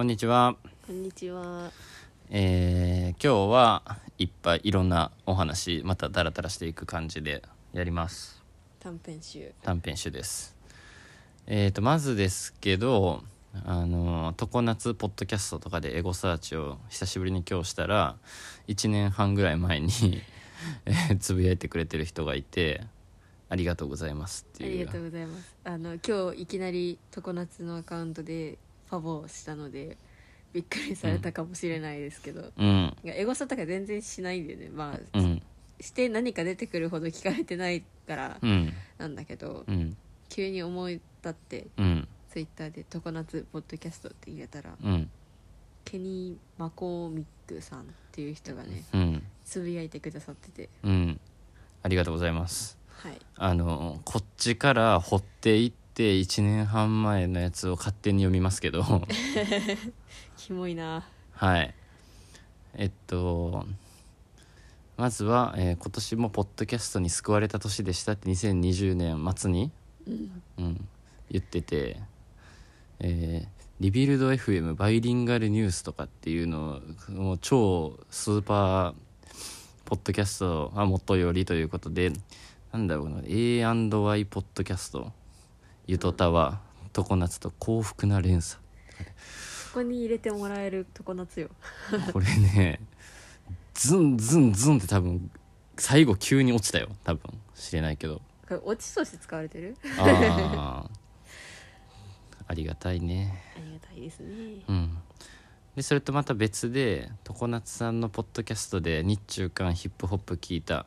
こんにちは。こんにちは。えー今日はいっぱいいろんなお話、またダラダラしていく感じでやります。短編集。短編集です。えーと、まずですけど、あの、常夏ポッドキャストとかでエゴサーチを久しぶりに今日したら、1年半ぐらい前に、えーつぶやいてくれてる人がいて、ありがとうございますっていう。ありがとうございます。あの今日いきなり常夏のアカウントでファボをしたのでびっくりされたかもしれないですけど、うん。エゴサとか全然しないんでね。まあ、うん。して何か出てくるほど聞かれてないからうん。なんだけど、うん。急に思い立ってうん。ツイッターで常夏ポッドキャストって入れたら、うん。ケニー・マコーミックさんっていう人がねうん。つぶやいてくださってて、うん。ありがとうございます。はい。あのこっちから掘っていって1年半前のやつを勝手に読みますけど キモいな。はいえっとまずは、えー今年もポッドキャストに救われた年でしたって2020年末に、うん。うん、言ってて、えーリビルド FM バイリンガルニュースとかっていうのをもう超スーパーポッドキャストはもとよりということでなんだろうな A&Y ポッドキャストゆとたわ常夏と幸福な連鎖。ここに入れてもらえる常夏よ。これねズンズンズンって多分最後急に落ちたよ。多分知れないけど。これオチとして使われてる？ああ ありがたいね。ありがたいですね。うん、でそれとまた別で常夏さんのポッドキャストで日中間ヒップホップ聞いた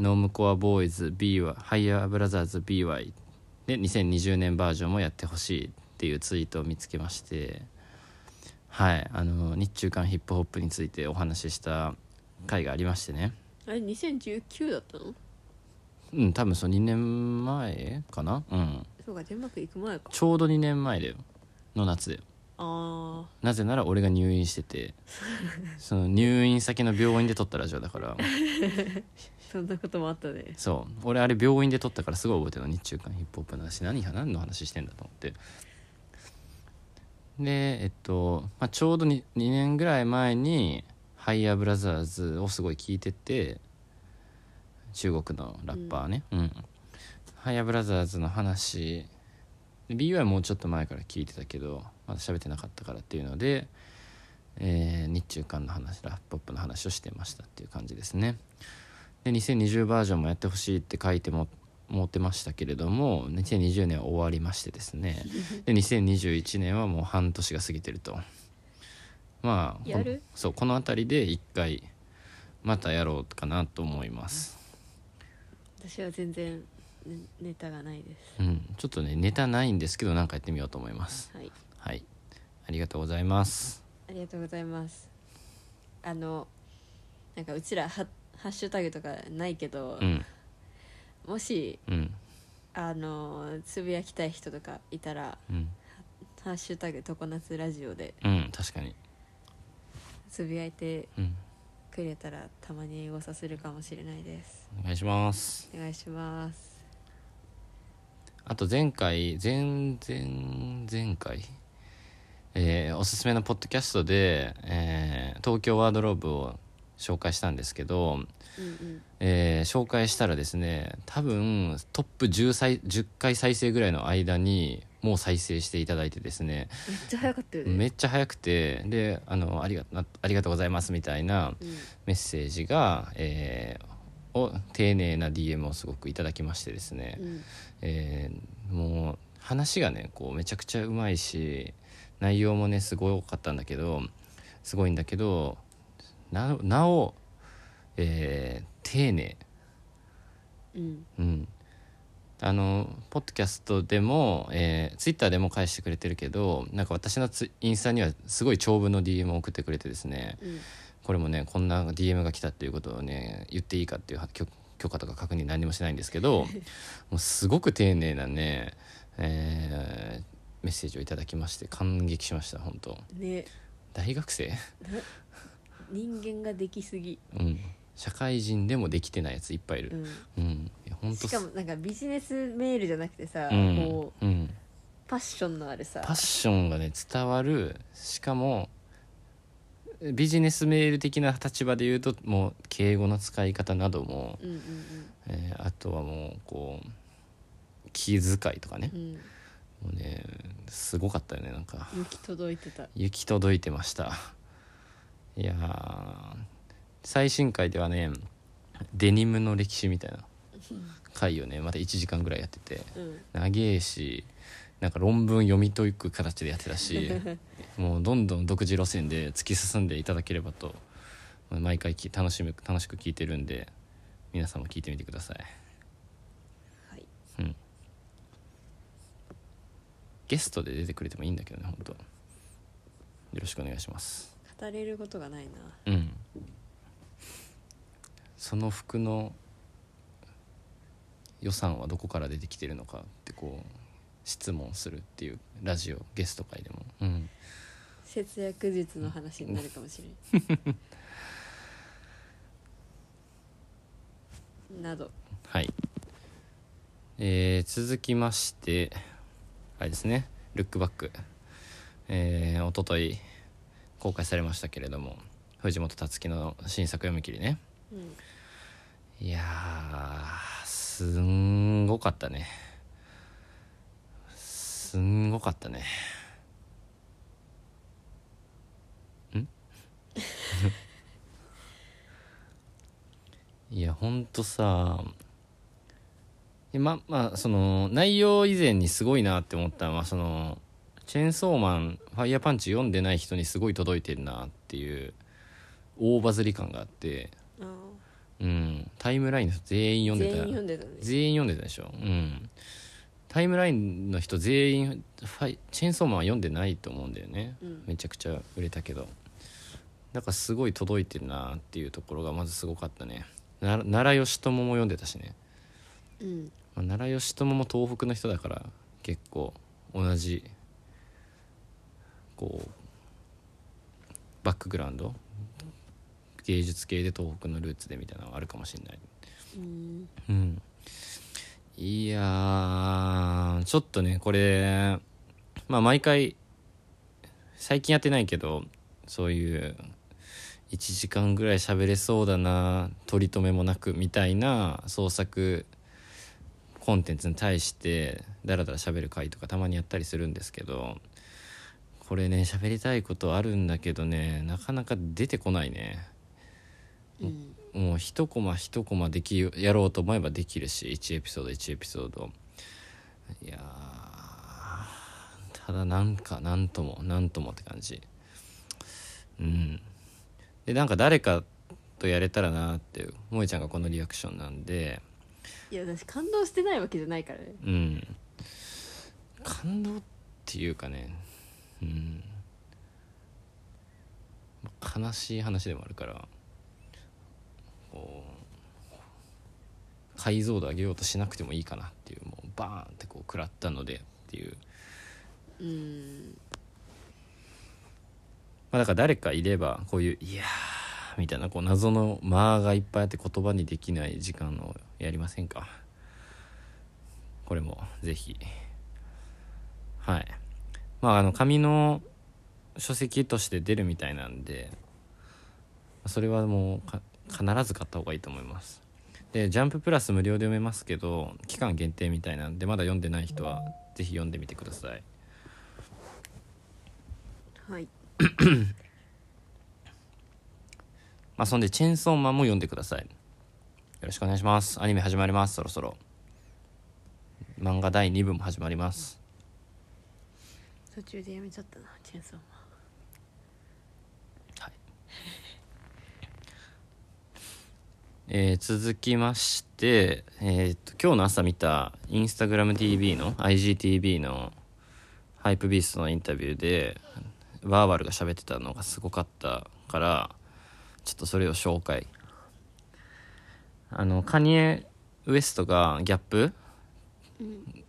ノームコアボーイズ BY ハイヤーブラザーズ BY で2020年バージョンもやってほしいっていうツイートを見つけましてはいあの日中間ヒップホップについてお話しした回がありましてね。あれ2019だったの？うん多分そう2年前かな？うん。そうかデンマーク行く前か。ちょうど2年前だよの夏だよあなぜなら俺が入院してて。その入院先の病院で撮ったラジオだから。ーそんなこともあったね。そう。俺あれ病院で撮ったからすごい覚えてるの。日中韓。ヒップホップの話。何何の話してんだと思って。でえっと、まあ、ちょうど 2, 2年ぐらい前に Higher Brothers をすごい聞いてて中国のラッパーね。うん、 Higher Brothers の話。BY はもうちょっと前から聞いてたけどまだ喋ってなかったからっていうので、えー日中間の話ラップホップの話をしてましたっていう感じですねで2020バージョンもやってほしいって書いても持ってましたけれども2020年は終わりましてですね。で2021年はもう半年が過ぎてると。まあそうこの辺りで一回またやろうかなと思います。私は全然、ね、ネタがないです。うん。ちょっとねネタないんですけど何かやってみようと思います。はい。はい。ありがとうございます。ありがとうございます。あのなんかうちらハハッシュタグとかないけど、うん。もしうん。あのつぶやきたい人とかいたらうん「ハッシュタグ常夏ラジオ」でうん確かに。つぶやいてうんくれたらたまに英語させるかもしれないです。お願いします。お願いします。あと前回前前前回？えーおすすめのポッドキャストで、えー東京ワードローブを紹介したんですけど、うんうん。えー紹介したらですね多分トップ 10, 再10回再生ぐらいの間にもう再生していただいてですねめっちゃ早かったよね。めっちゃ早くてであのありがなありがとうございますみたいなうん。メッセージが、えーを丁寧な DM をすごくいただきましてですね、うん。えーもう話がねこうめちゃくちゃうまいし内容もねすごかったんだけどすごいんだけどななお、えー丁寧。うん。うん。あのポッドキャストでも、えー、ツイッターでも返してくれてるけどなんか私のツインスタにはすごい長文の DM を送ってくれてですねうん。これもねこんな DM が来たっていうことをね言っていいかっていう許許可とか確認何もしないんですけど もうすごく丁寧なね、えーメッセージをいただきまして感激しました本当。ね。大学生？人間ができすぎ、うん。社会人でもできてないやついっぱいいる。うん、うん。いや本当しかもなんかビジネスメールじゃなくてさ、うん。こううん。パッションのあるさ。パッションがね伝わる。しかもビジネスメール的な立場で言うともう敬語の使い方なども、うんうんえーあとはもうこう気遣いとかね。う、ん。もうねすごかったよねなんか。うん行き届いてた。行き届いてましたいやー最新回ではねデニムの歴史みたいな回をねまた1時間ぐらいやっててうん。長えしなんか論文読み解く形でやってたし もうどんどん独自路線で突き進んでいただければと毎回き楽しむ楽しく聞いてるんで皆さんも聞いてみてください。はい。ゲストで出てくれてもいいんだけどね本当。よろしくお願いします語れることがないな。うん。その服の予算はどこから出てきてるのかってこう質問するっていうラジオゲスト会でも。うん。節約術の話になるかもしれん。など。はい、えー続きましてあれですね「ルックバック」えー、おととい公開されましたけれども藤本つ樹の新作読み切りね。うん。いやーすんごかったね。すんごかったね。ん？いやほんとさままあその内容以前にすごいなって思ったのはそのチェーンソーマンファイヤーパンチ読んでない人にすごい届いてるなっていう大バズり感があってあうんタイムラインの人全員ー読んでた。全員読んでたね。全員読んでたでしょ？うん。タイムラインの人全員ファイチェーンソーマンは読んでないと思うんだよね、うん。めちゃくちゃ売れたけど。だからすごい届いてるなっていうところがまずすごかったね。な奈良義朝も読んでたしね、うん。まあ、奈良義朝も東北の人だから結構同じこうバックグラウンド？芸術系で東北のルーツでみたいなのがあるかもしれない。うん。うん。いやーちょっとねこれまあ毎回最近やってないけどそういう1時間ぐらい喋れそうだな取り留めもなくみたいな創作コンテンツに対してダラダラ喋る回とかたまにやったりするんですけどこれね喋りたいことあるんだけどねなかなか出てこないね。うんもう一コマ一コマできやろうと思えばできるし1エピソード1エピソード。いやーただなんかなんともなんともって感じ。うん。でなんか誰かとやれたらなっていう萌ちゃんがこのリアクションなんで。いや私感動してないわけじゃないからね。うん。感動っていうかねうん。悲しい話でもあるからこう解像度上げようとしなくてもいいかなっていうもうバーンってこう食らったのでっていう、うん。まあ、だから誰かいればこういう「いやー」みたいなこう謎の間がいっぱいあって言葉にできない時間をやりませんか。これもぜひ。はいまああの紙の書籍として出るみたいなんでそれはもうか必ず買った方がいいと思います。で「ジャンププラス」無料で読めますけど期間限定みたいなんでまだ読んでない人はぜひ読んでみてください。はい。まあそんでチェーンソーマンも読んでください。よろしくお願いします。アニメ始まります。そろそろ。漫画第2部も始まります途中でやめちゃったなチェーンソーマはい。えー続きまして、えーと今日の朝見たインスタグラム TV の IGTV のハイプビーストのインタビューでワーワルが喋ってたのがすごかったからちょっとそれを紹介。あのカニエ・ウエストがギャップ？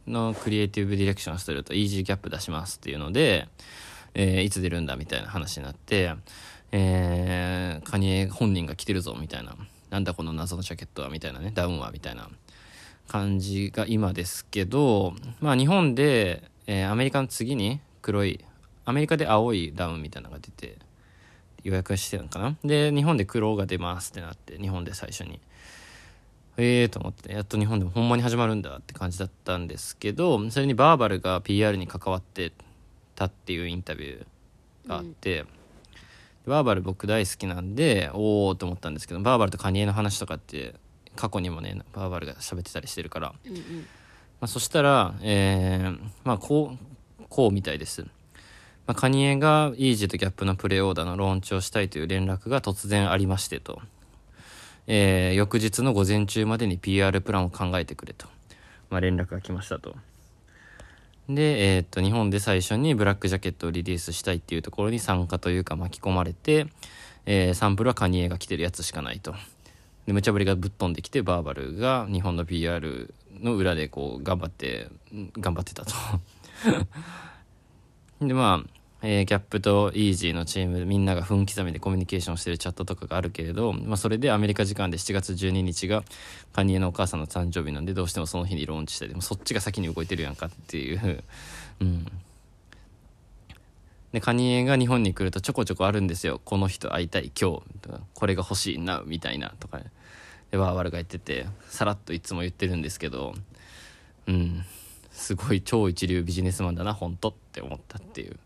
のクリエイティブディレクションしてるとイージーギャップ出しますっていうので、えーいつ出るんだみたいな話になって、えーカニエ本人が来てるぞみたいななんだこの謎のジャケットはみたいなねダウンはみたいな感じが今ですけどまあ日本でえーアメリカの次に黒いアメリカで青いダウンみたいなのが出て予約してたのかな？で日本で黒が出ますってなって日本で最初にええー、と思ってやっと日本でもほんまに始まるんだって感じだったんですけどそれにバーバルが PR に関わってたっていうインタビューがあって、バーバル僕大好きなんでおおと思ったんですけどバーバルとカニエの話とかって過去にもねバーバルが喋ってたりしてるから、うんうん。まあ、そしたら、えーまあこうこうみたいです、まあ、カニエがイージーとギャップのプレオーダーのローンチをしたいという連絡が突然ありましてと、えー翌日の午前中までに PR プランを考えてくれと、まあ、連絡が来ましたと。で、えーっと日本で最初にブラックジャケットをリリースしたいっていうところに参加というか巻き込まれて、えーサンプルはカニエが着てるやつしかないと。で無茶ぶりがぶっ飛んできてバーバルが日本の PR の裏でこう頑張って頑張ってたと。でまあ、えーギャップとイージーのチームみんなが分刻みでコミュニケーションしてるチャットとかがあるけれど、まあ、それでアメリカ時間で7月12日がカニエのお母さんの誕生日なんでどうしてもその日にローンチしたいでもそっちが先に動いてるやんかっていう。うん。でカニエが日本に来るとちょこちょこあるんですよ。この人会いたい今日。とかこれが欲しいなみたいなとか。でバーバルが言っててさらっといつも言ってるんですけどうん。すごい超一流ビジネスマンだな本当って思ったっていう。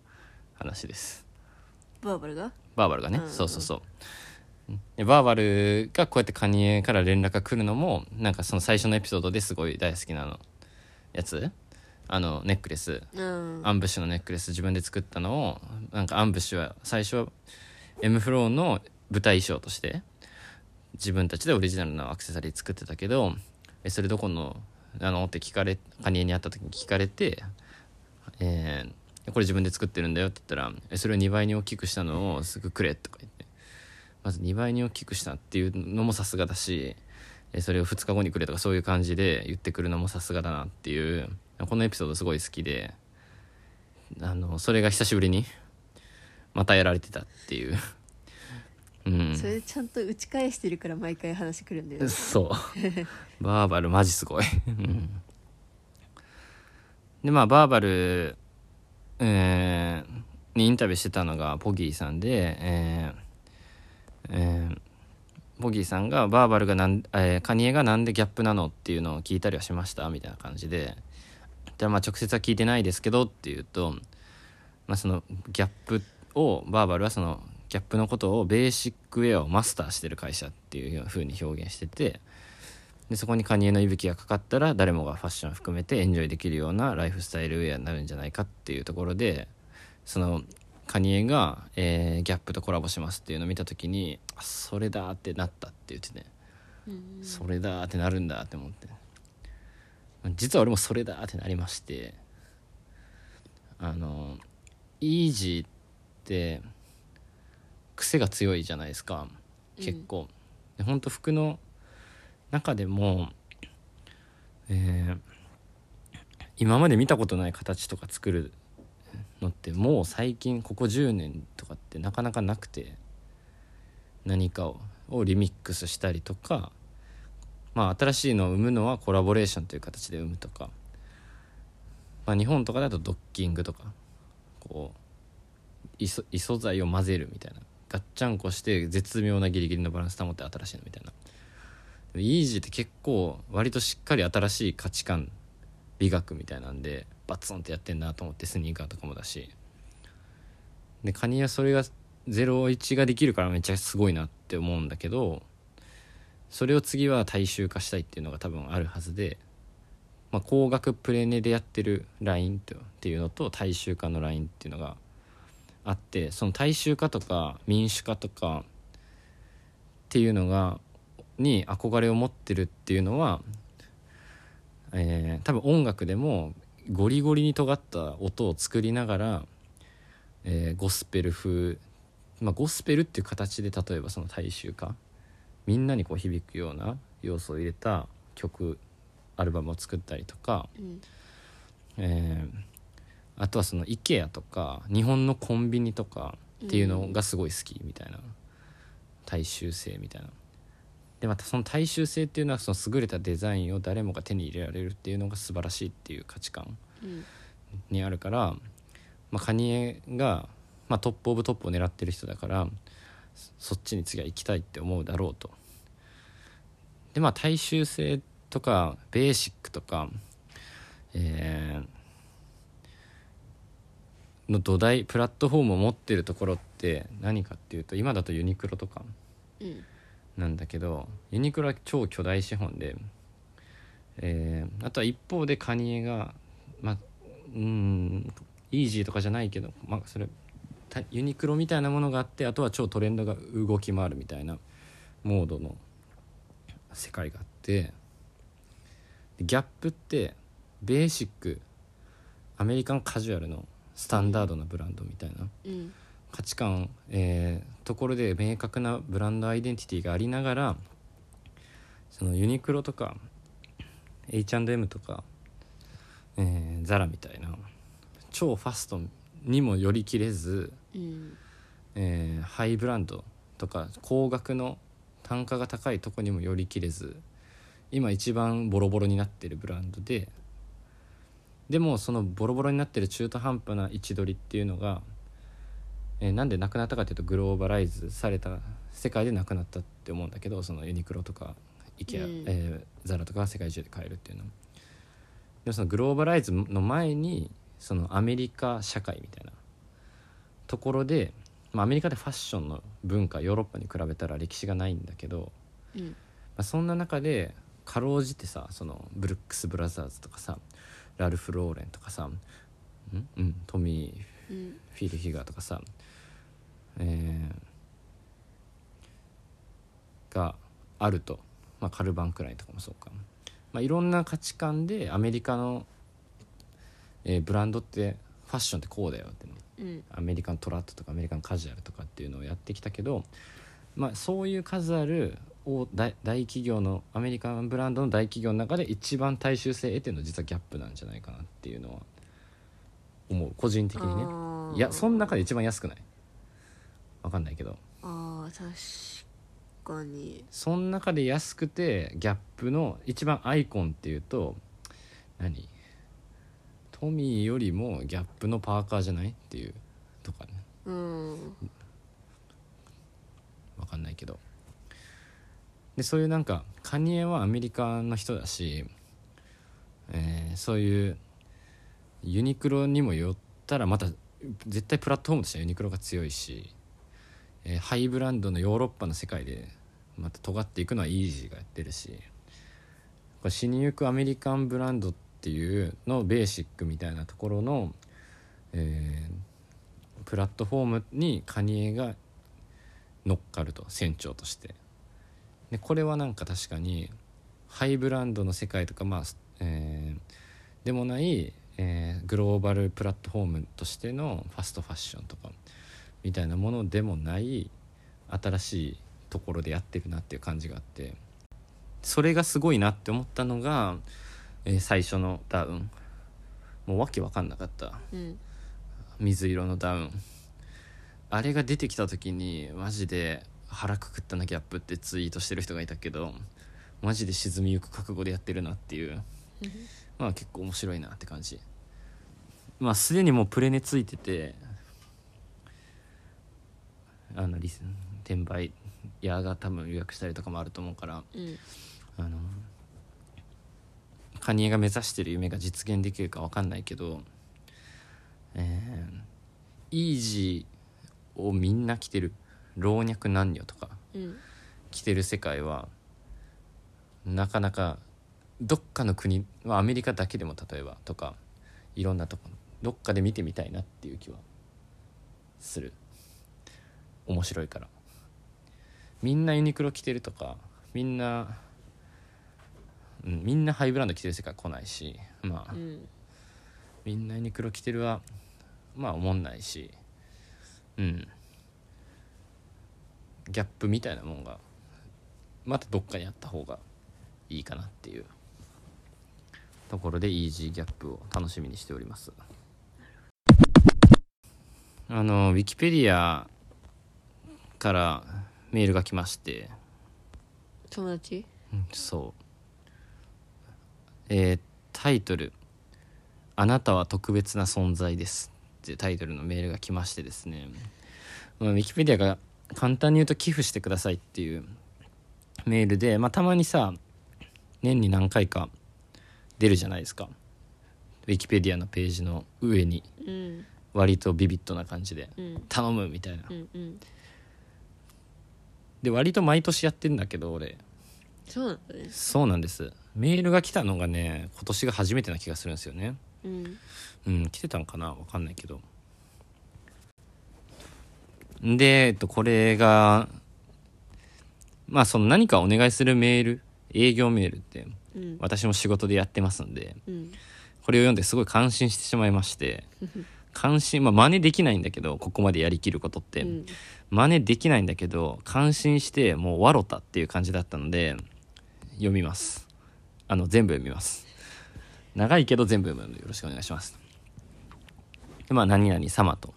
話です。バーバルが？バーバルがね、うんそうそうそう。でバーバルがこうやってカニエから連絡が来るのもなんかその最初のエピソードですごい大好きなのやつ？あのネックレス。うん。アンブッシュのネックレス。自分で作ったのをなんかアンブッシュは最初は M フローの舞台衣装として自分たちでオリジナルのアクセサリー作ってたけどえそれどこのあのって聞かれカニエに会った時に聞かれて、えーこれ自分で作ってるんだよって言ったらえそれを2倍に大きくしたのをすぐくれとか言って。まず2倍に大きくしたっていうのもさすがだしえそれを2日後にくれとかそういう感じで言ってくるのもさすがだなっていうこのエピソードすごい好きであのそれが久しぶりにまたやられてたっていう。うん。それちゃんと打ち返してるから毎回話くるんだよね。そう。バーバルマジすごい。うん。でまあバーバル、えーにインタビューしてたのがポギーさんで、えーえーポギーさんがバーバルがなん、えーカニエがなんでギャップなのっていうのを聞いたりはしましたみたいな感じででまあ直接は聞いてないですけどっていうと、まあ、そのギャップをバーバルはそのギャップのことをベーシックウェアをマスターしてる会社っていう風に表現しててでそこにカニエの息吹がかかったら誰もがファッションを含めてエンジョイできるようなライフスタイルウェアになるんじゃないかっていうところでそのカニエが、えーギャップとコラボしますっていうのを見た時にあそれだってなったって言ってねうん。それだってなるんだって思って。実は俺もそれだってなりましてあのイージーって癖が強いじゃないですか結構、でほんと服の中でも、えー今まで見たことない形とか作るのってもう最近ここ10年とかってなかなかなくて何かををリミックスしたりとかまあ新しいのを生むのはコラボレーションという形で生むとか、まあ、日本とかだとドッキングとかこう異素異素材を混ぜるみたいなガッチャンコして絶妙なギリギリのバランス保って新しいのみたいな。イージーって結構割としっかり新しい価値観美学みたいなんでバツンってやってんなと思ってスニーカーとかもだし。でカニはそれが01ができるからめっちゃすごいなって思うんだけどそれを次は大衆化したいっていうのが多分あるはずで、まあ、高額プレネでやってるラインっていうのと大衆化のラインっていうのがあってその大衆化とか民主化とかっていうのがに憧れを持ってるっていうのは、えー多分音楽でもゴリゴリに尖った音を作りながら、えーゴスペル風、まあ、ゴスペルっていう形で例えばその大衆化みんなにこう響くような要素を入れた曲アルバムを作ったりとか、うん。えーあとはその IKEA とか日本のコンビニとかっていうのがすごい好きみたいな、大衆性みたいなでまたその大衆性っていうのはその優れたデザインを誰もが手に入れられるっていうのが素晴らしいっていう価値観うん。にあるから、まあ、カニエが、まあ、トップオブトップを狙ってる人だからそそっちに次は行きたいって思うだろうと。でまあ大衆性とかベーシックとかえーの土台プラットフォームを持ってるところって何かっていうと今だとユニクロとか。うんなんだけどユニクロは超巨大資本で、えーあとは一方でカニエがまあうんイージーとかじゃないけど、まあ、それユニクロみたいなものがあってあとは超トレンドが動き回るみたいなモードの世界があってギャップってベーシックアメリカンカジュアルのスタンダードなブランドみたいな。うん。価値観、えーところで明確なブランドアイデンティティがありながらそのユニクロとか H&M とか、えーザラみたいな超ファストにも寄り切れず、うん。えーハイブランドとか高額の単価が高いとこにも寄り切れず今一番ボロボロになってるブランドででもそのボロボロになってる中途半端な位置取りっていうのが、えーなんでなくなったかというとグローバライズされた世界でなくなったって思うんだけどそのユニクロとかイケア、うん。えーザラとかが世界中で買えるっていうの。はでもそのグローバライズの前にそのアメリカ社会みたいなところで、まあ、アメリカでファッションの文化ヨーロッパに比べたら歴史がないんだけど、うん。まあ、そんな中でかろうじてさそのブルックス・ブラザーズとかさラルフ・ローレンとかさうん、うん、トミー・うん。フィル・ヒガーとかさ、えーがあると、まあ、カルバン・クラインとかもそうか、まあ、いろんな価値観でアメリカの、えーブランドってファッションってこうだよってね。うん。アメリカントラットとかアメリカンカジュアルとかっていうのをやってきたけど、まあ、そういう数ある大大大企業のアメリカンブランドの大企業の中で一番大衆性得てるのは実はギャップなんじゃないかなっていうのは思う。個人的にね。いやその中で一番安くない？わかんないけど。あー確かに。その中で安くてギャップの一番アイコンっていうと何？トミーよりもギャップのパーカーじゃない？っていうとかね。うん。わかんないけど。でそういうなんかカニエはアメリカの人だし、えーそういうユニクロにも寄ったらまた絶対プラットフォームとしてはユニクロが強いし、えーハイブランドのヨーロッパの世界でまた尖っていくのはイージーがやってるしこれ死にゆくアメリカンブランドっていうのベーシックみたいなところの、えープラットフォームにカニエが乗っかると船長として。でこれはなんか確かにハイブランドの世界とかまあ、えーでもない、えーグローバルプラットフォームとしてのファストファッションとかみたいなものでもない新しいところでやってるなっていう感じがあってそれがすごいなって思ったのが、えー最初のダウン。もうわけわかんなかった。うん水色のダウン。あれが出てきた時にマジで腹くくったなギャップってツイートしてる人がいたけどマジで沈みゆく覚悟でやってるなっていう。まあ結構面白いなって感じ。まあすでにもうプレネついててあのリス転売屋が多分予約したりとかもあると思うからうん。あのカニエが目指してる夢が実現できるか分かんないけど、えーイージーをみんな着てる老若男女とかうん。着てる世界はなかなかどっかの国はアメリカだけでも例えばとかいろんなとこどっかで見てみたいなっていう気はする面白いから。みんなユニクロ着てるとかみんな、うん、みんなハイブランド着てる世界来ないしまあ、うん。みんなユニクロ着てるはまあ思んないしうん。ギャップみたいなもんがまたどっかにあった方がいいかなっていう。ところでイージーギャップを楽しみにしております。あのウィキペディアからメールが来まして。友達？うんそう。えータイトル。あなたは特別な存在です」っていうタイトルのメールが来ましてですね、まあ、ウィキペディアが簡単に言うと寄付してくださいっていうメールで、まあ、たまにさ年に何回か出るじゃないですか。ウィキペディアのページの上に。うん。割とビビッドな感じで。うん「頼む」みたいなで割と毎年やってんだけど俺。そうなんだね。そうなんです。メールが来たのがね今年が初めてな気がするんですよね。うん。うん来てたんかな？わかんないけど。で、えっと、これがまあその何かお願いするメール営業メールってうん。私も仕事でやってますんでうん。これを読んですごい感心してしまいまして 感心まあ真似できないんだけどここまでやりきることって、うん。真似できないんだけど感心してもう笑ったっていう感じだったので読みます。あの全部読みます。長いけど全部読むの。でよろしくお願いします。でまあ何々様と、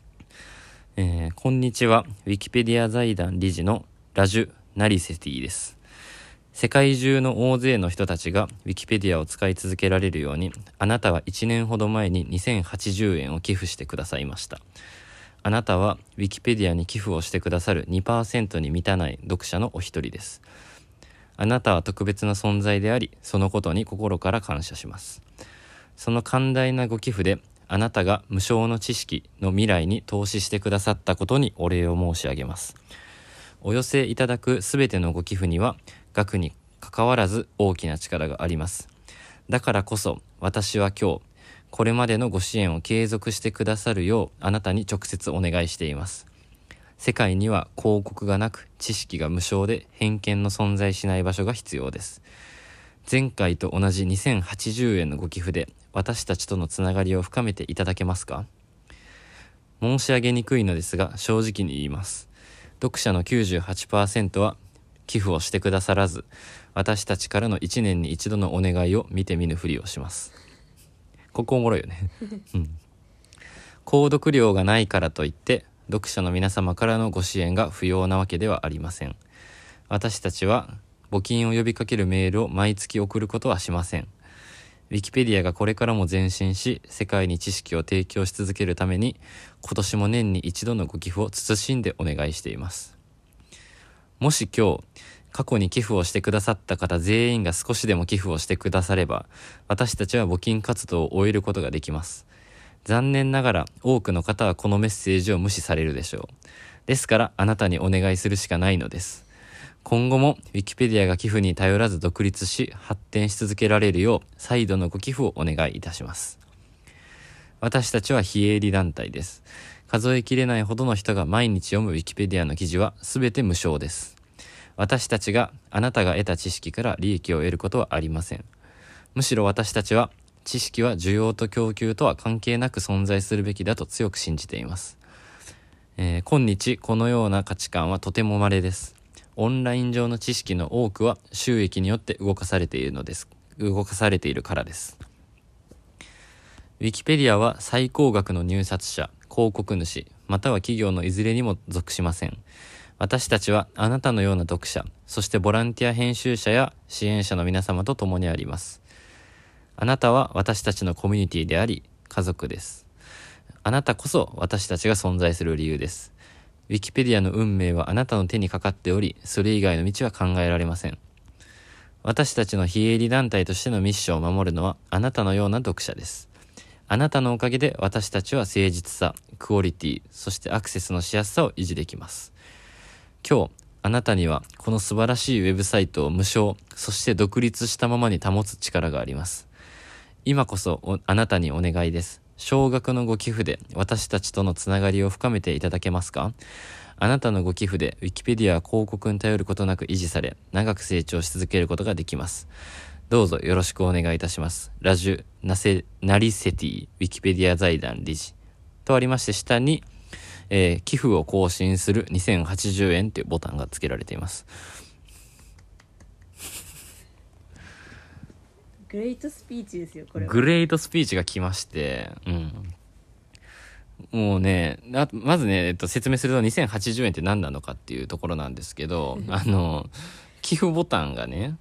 えーこんにちは。ウィキペディア財団理事のラジュ・ナリセティです世界中の大勢の人たちがウィキペディアを使い続けられるようにあなたは1年ほど前に2080円を寄付してくださいました。あなたはウィキペディアに寄付をしてくださる2%に満たない読者のお一人です。あなたは特別な存在でありそのことに心から感謝します。その寛大なご寄付であなたが無償の知識の未来に投資してくださったことにお礼を申し上げます。お寄せいただくすべてのご寄付には額に関わらず大きな力があります。だからこそ私は今日これまでのご支援を継続してくださるようあなたに直接お願いしています。世界には広告がなく知識が無償で偏見の存在しない場所が必要です。前回と同じ2080円のご寄付で私たちとのつながりを深めていただけますか？申し上げにくいのですが正直に言います。読者の98%は寄付をしてくださらず私たちからの1年に一度のお願いを見て見ぬふりをします。ここおもろいよね、うん、購読料がないからといって読者の皆様からのご支援が不要なわけではありません。私たちは募金を呼びかけるメールを毎月送ることはしません。ウィキペディアがこれからも前進し世界に知識を提供し続けるために今年も年に一度のご寄付を慎んでお願いしています。もし今日過去に寄付をしてくださった方全員が少しでも寄付をしてくだされば私たちは募金活動を終えることができます。残念ながら多くの方はこのメッセージを無視されるでしょう。ですからあなたにお願いするしかないのです。今後もウィキペディアが寄付に頼らず独立し発展し続けられるよう再度のご寄付をお願いいたします。私たちは非営利団体です。数えきれないほどの人が毎日読むウィキペディアの記事は全て無償です。私たちがあなたが得た知識から利益を得ることはありません。むしろ私たちは知識は需要と供給とは関係なく存在するべきだと強く信じています、えー今日このような価値観はとても稀です。オンライン上の知識の多くは収益によって動かされているのです。動かされているからです。ウィキペディアは最高額の入札者広告主または企業のいずれにも属しません。私たちはあなたのような読者そしてボランティア編集者や支援者の皆様と共にあります。あなたは私たちのコミュニティであり家族です。あなたこそ私たちが存在する理由です。ウィキペディアの運命はあなたの手にかかっておりそれ以外の道は考えられません。私たちの非営利団体としてのミッションを守るのはあなたのような読者です。あなたのおかげで私たちは誠実さクオリティそしてアクセスのしやすさを維持できます。今日あなたにはこの素晴らしいウェブサイトを無償そして独立したままに保つ力があります。今こそあなたにお願いです。少額のご寄付で私たちとのつながりを深めていただけますか？あなたのご寄付でウィキペディアは広告に頼ることなく維持され長く成長し続けることができます。どうぞよろしくお願いいたします。ラジュナセナリセティウィキペディア財団理事。とありまして下に、えー寄付を更新する2080円というボタンが付けられています。グレートスピーチですよこれは。グレートスピーチが来まして、うん。もうね、あまずね、えっと、説明すると2080円って何なのかっていうところなんですけど、あの、寄付ボタンがね、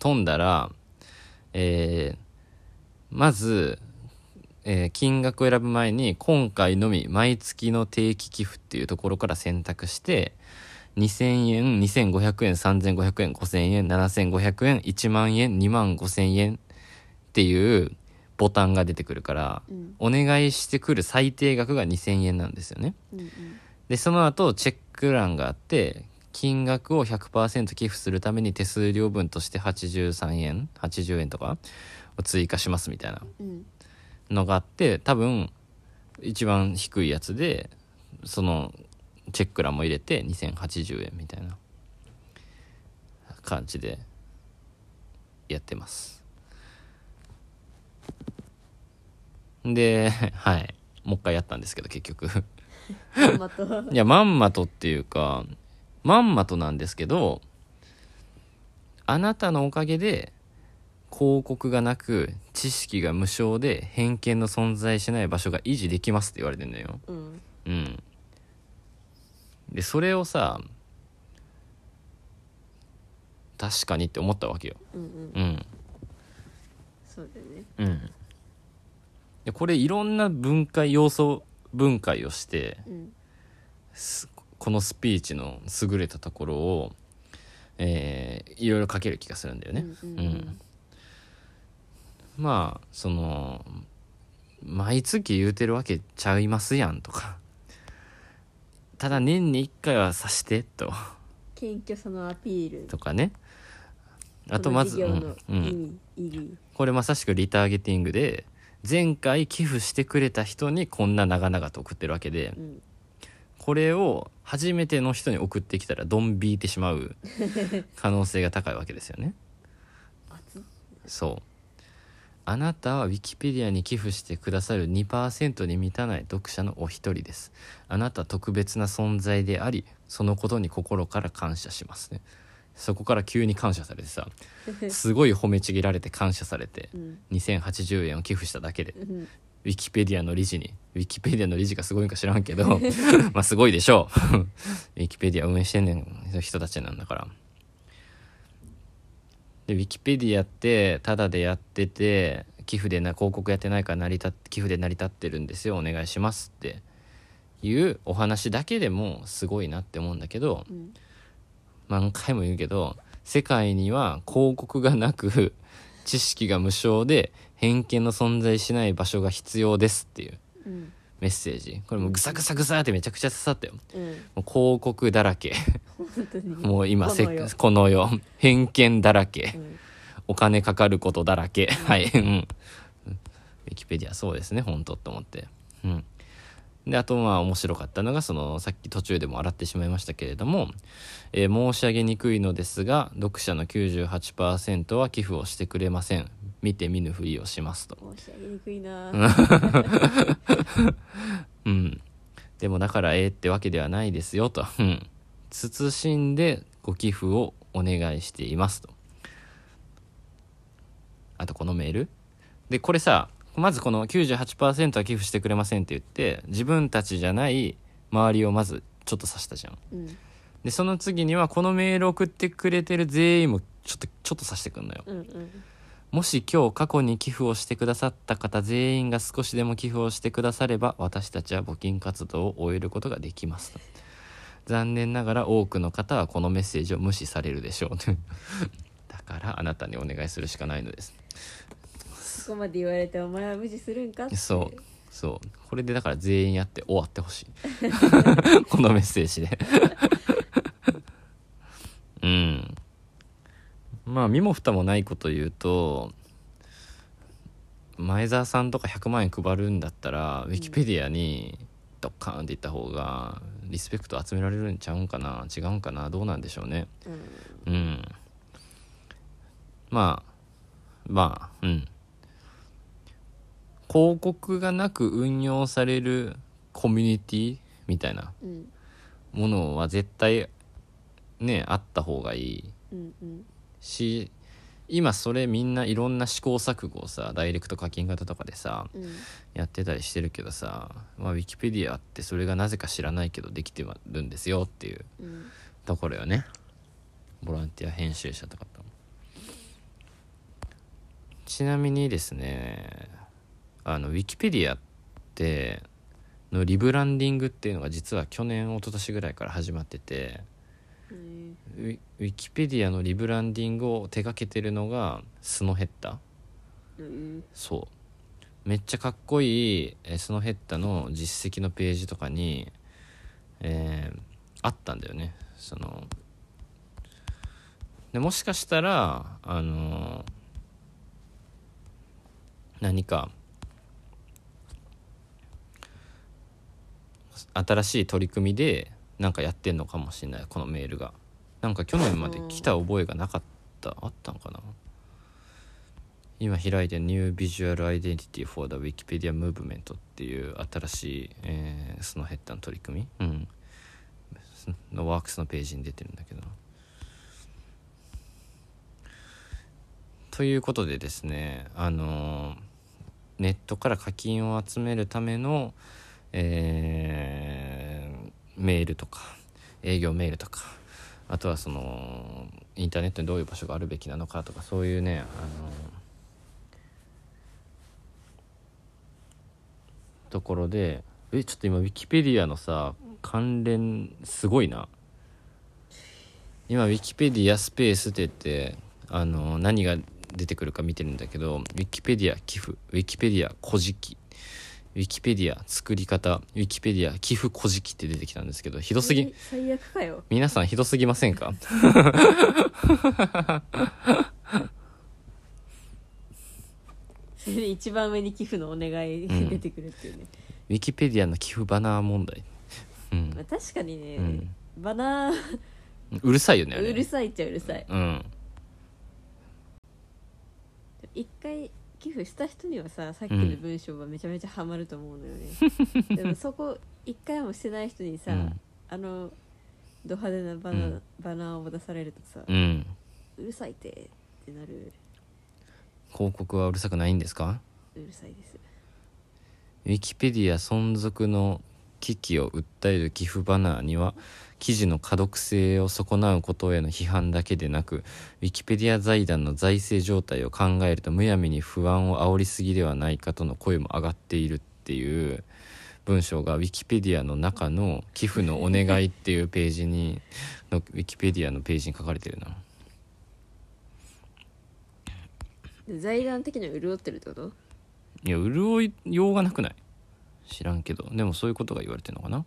飛んだら、えーまず、えー金額を選ぶ前に今回のみ毎月の定期寄付っていうところから選択して2000円2500円3500円5000円7500円1万円2万5000円っていうボタンが出てくるからうん。お願いしてくる最低額が2000円なんですよね。うんうん。でその後チェック欄があって金額を100%寄付するために手数料分として83円80円とかを追加しますみたいな。うんのがあって多分一番低いやつでそのチェック欄も入れて2080円みたいな感じでやってます。で はい。もう一回やったんですけど結局。いやまんまとっていうかまんまとなんですけどあなたのおかげで広告がなく知識が無償で偏見の存在しない場所が維持できますって言われてんのよ。うん。うん。でそれをさ確かにって思ったわけよ。うんうん。うん。そうだよね。うん。でこれいろんな分解要素分解をしてこのスピーチの優れたところを、えーいろいろ書ける気がするんだよね。うんうん。うんまあその毎月言うてるわけちゃいますやんとか。ただ年に1回はさしてと。謙虚さのアピール。とかね。あとまず、うんうんこれまさしくリターゲティングで前回寄付してくれた人にこんな長々と送ってるわけでうん。これを初めての人に送ってきたらドン引いてしまう 可能性が高いわけですよね。そうあなたはウィキペディアに寄付してくださる2%に満たない読者のお一人です。あなた特別な存在でありそのことに心から感謝しますね。そこから急に感謝されてさ すごい褒めちぎられて感謝されてうん。2080円を寄付しただけでうん。ウィキペディアの理事にウィキペディアの理事がすごいんか知らんけど まあすごいでしょう。ウィキペディア運営してんねん人たちなんだからでウィキペディアってタダでやってて寄付でな広告やってないから成り立寄付で成り立ってるんですよお願いしますって。いうお話だけでもすごいなって思うんだけどうん何回も言うけど世界には広告がなく知識が無償で偏見の存在しない場所が必要ですっていう。うん。メッセージ。これもうぐさぐさぐさってめちゃくちゃ刺さったよ。うん。もう広告だらけ。もう今せこの世。この世。偏見だらけ。うん。お金かかることだらけ。はい。うん。ウィキペディアそうですね。本当と思って。うん。であとまあ面白かったのがそのさっき途中でも洗ってしまいましたけれども、えー申し上げにくいのですが読者の98%は寄付をしてくれません見て見ぬふりをしますと申し上げにくいな うん。でもだからええってわけではないですよと。うん。慎んでご寄付をお願いしていますと。あとこのメール。で、これさ、まずこの98%は寄付してくれませんって言って、自分たちじゃない周りをまずちょっと指したじゃん。うんで、その次にはこのメール送ってくれてる全員もちょっと、ちょっと指してくんのよ。うんうんもし今日過去に寄付をしてくださった方全員が少しでも寄付をしてくだされば私たちは募金活動を終えることができます。と残念ながら多くの方はこのメッセージを無視されるでしょう。だからあなたにお願いするしかないのです。そこまで言われてお前は無視するんかって。そう。そう。これでだから全員やって終わってほしい。このメッセージでうんまあ身も蓋もないこと言うと前澤さんとか100万円配るんだったら、ウィキペディアにドッカーンっていった方がリスペクト集められるんちゃうんかな違うんかなどうなんでしょうね。うん。うん。まあまあうん。広告がなく運用されるコミュニティみたいなうん。ものは絶対ねあった方がいい。うんうんし今それみんないろんな試行錯誤をさダイレクト課金型とかでさうん。やってたりしてるけどさまあウィキペディアってそれがなぜか知らないけどできてるんですよっていううん。ところよね。ボランティア編集者とかとちなみにですねあのウィキペディアってのリブランディングっていうのが実は去年一昨年ぐらいから始まっててうんウィウィキペディアのリブランディングを手掛けてるのがスノヘッタ。うんそう。めっちゃかっこいいえースノヘッタの実績のページとかに、えーあったんだよね。そのでもしかしたらあの何か新しい取り組みでなんかやってんのかもしれないこのメールがなんか去年まで来た覚えがなかったあったんかな？今開いてる New Visual Identity for the Wikipedia Movement っていう新しい、えースノヘッダの取り組み、うん、のワークスのページに出てるんだけど。ということでですねあのーネットから課金を集めるための、えーメールとか営業メールとかあとはそのインターネットにどういう場所があるべきなのかとかそういうねあのところでえちょっと今ウィキペディアのさ関連すごいな。今ウィキペディアスペースって言ってあの何が出てくるか見てるんだけどウィキペディア寄付ウィキペディア古事記。ウィキペディア作り方ウィキペディア寄付古事記って出てきたんですけどひどすぎ。え最悪かよ。皆さんひどすぎませんか？それで一番上に寄付のお願いうん。出てくるっていうね、ウィキペディアの寄付バナー問題。うん。まあ、確かにね、うん。バナー。うるさいよねうるさいっちゃうるさい。うん。一回寄付した人にはささっきの文章はめちゃめちゃハマると思うのよね、でもそこ一回もしてない人にさ、うん。あのド派手なバナ,、うん。バナーを出されるとさ、うん。うるさいってってなる。広告はうるさくないんですか？うるさいです。ウィキペディア存続の危機を訴える寄付バナーには記事の可読性を損なうことへの批判だけでなくウィキペディア財団の財政状態を考えるとむやみに不安を煽りすぎではないかとの声も上がっているっていう文章がウィキペディアの中の寄付のお願いっていうページにのウィキペディアのページに書かれてるな。で財団的には潤ってるってこと？いや潤いようがなくない？知らんけど。でもそういうことが言われてるのかな？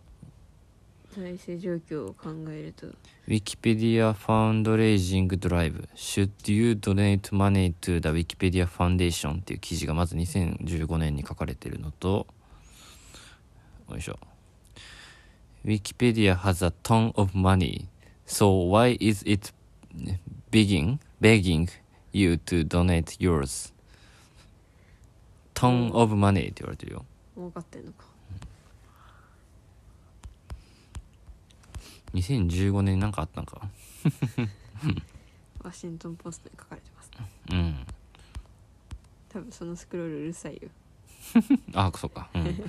財政状況を考えると Wikipedia Fundraising Drive Should you donate money to the Wikipedia Foundation っていう記事がまず2015年に書かれてるのとよいしょ Wikipedia has a ton of money so why is it begging, begging you to donate yours ton of money って言われてるよ儲かってんのか2015年になんかあったんか。ワシントン・ポストに書かれてますうん。多分そのスクロールうるさいよ。あそうか、うん、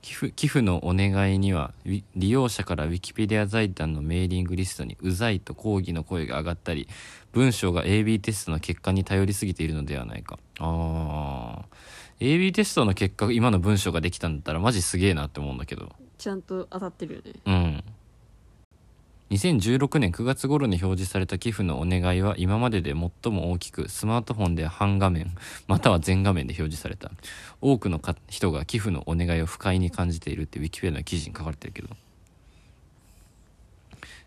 寄付寄付のお願いには利用者からウィキペディア財団のメーリングリストにうざいと抗議の声が上がったり文章が AB テストの結果に頼りすぎているのではないか。あー AB テストの結果今の文章ができたんだったらマジすげえなって思うんだけど。ちゃんと当たってるよね。うん。2016年9月頃に表示された寄付のお願いは今までで最も大きくスマートフォンで半画面または全画面で表示された。多くのか人が寄付のお願いを不快に感じているってウィキペディアの記事に書かれてるけど。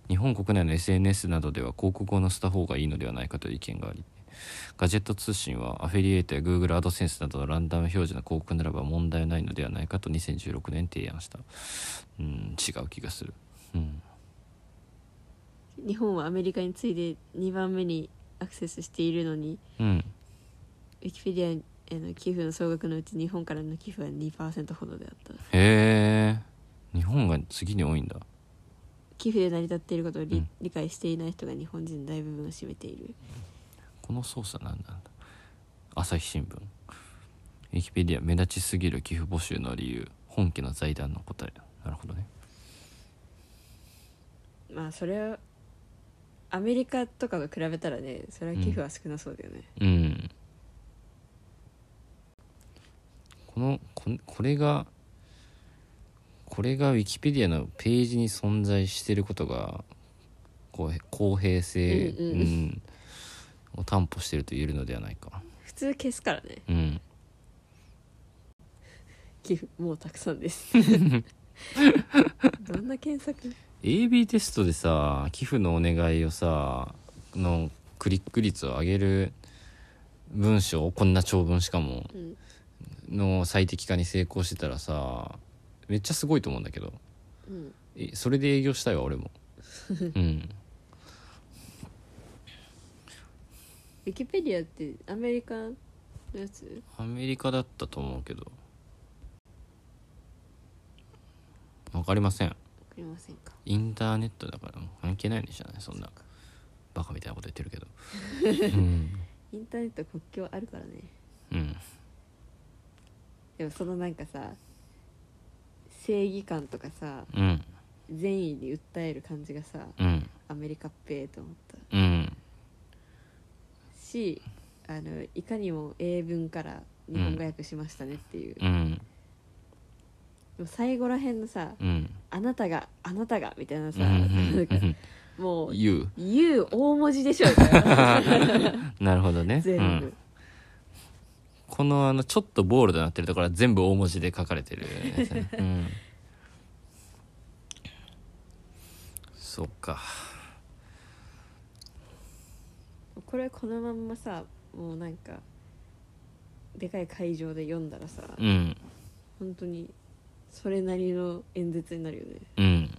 日本国内の SNS などでは広告を載せた方がいいのではないかという意見がありガジェット通信はアフィリエイトや Google アドセンスなどのランダム表示の広告ならば問題ないのではないかと2016年に提案した。うん違う気がする。うん。日本はアメリカに次いで2番目にアクセスしているのにうん。ウィキペディアへの寄付の総額のうち日本からの寄付は2%ほどであった。へえ。日本が次に多いんだ。寄付で成り立っていることを理,、うん。理解していない人が日本人の大部分を占めているこの操作なんなんだ。朝日新聞。ウィキペディア目立ちすぎる寄付募集の理由。本家の財団の答え。なるほどね。まあそれはアメリカとかと比べたらねそれは寄付は少なそうだよね、うん。このここれがこれがウィキペディアのページに存在してることがこう公平性、うんうん。うんを担保してると言えるのではないか。普通消すからね。うん。寄付もうたくさんです。どんな検索？AB テストでさ寄付のお願いをさのクリック率を上げる文章こんな長文しかもうんの最適化に成功してたらさめっちゃすごいと思うんだけど。うん。えそれで営業したいわ俺も。うんウィキペディアってアメリカのやつ？アメリカだったと思うけど。わかりません。わかりませんか？インターネットだから。関係ないんじゃないそんなバカみたいなこと言ってるけど。うん。インターネット国境あるからね。うん。でもそのなんかさ正義感とかさうん。善意に訴える感じがさうん。アメリカっぺーと思った。うんしあのいかにも英文から日本語訳しましたねっていう、うん。でも最後らへんのさうん「あなたがあなたが」みたいなさ、うんうんなんかうん。もう言う「言う大文字でしょ」みたいななるほどね、全部、うん、このあのちょっとボールドになってるところは全部大文字で書かれてるやつね、うん、そうかこれこのまんまさもうなんかでかい会場で読んだらさ、うん。本当にそれなりの演説になるよね。うん。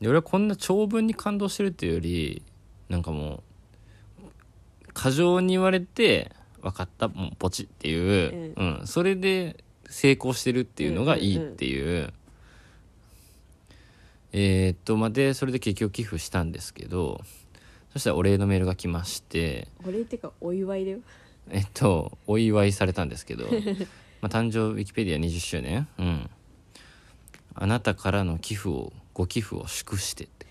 で俺はこんな長文に感動してるっていうよりなんかもう過剰に言われて分かったもうポチっていう、うん。それで成功してるっていうのがいいっていう,、えーっとまあでそれで結局寄付したんですけどそしたらお礼のメールが来ましてお礼っていうかお祝いだよ。えっとお祝いされたんですけど まあ誕生ウィキペディア20周年？うん。あなたからの寄付をご寄付を祝してって。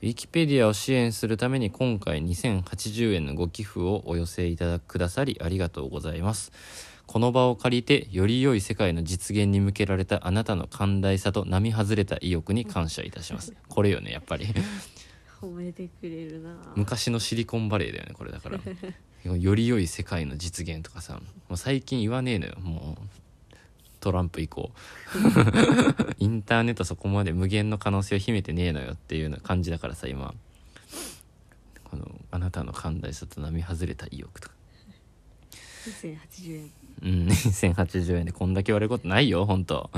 ウィキペディアを支援するために今回2080円のご寄付をお寄せいただくださりありがとうございます。この場を借りてより良い世界の実現に向けられたあなたの寛大さと並外れた意欲に感謝いたします。これよねやっぱり褒めてくれるな。昔のシリコンバレーだよねこれだから。より良い世界の実現とかさ。もう最近言わねえのよ。もうトランプ以降。インターネットそこまで無限の可能性を秘めてねえのよっていうような感じだからさ今。このあなたの寛大さと並外れた意欲とか。2080円。うん。2080円でこんだけ言われることないよ本当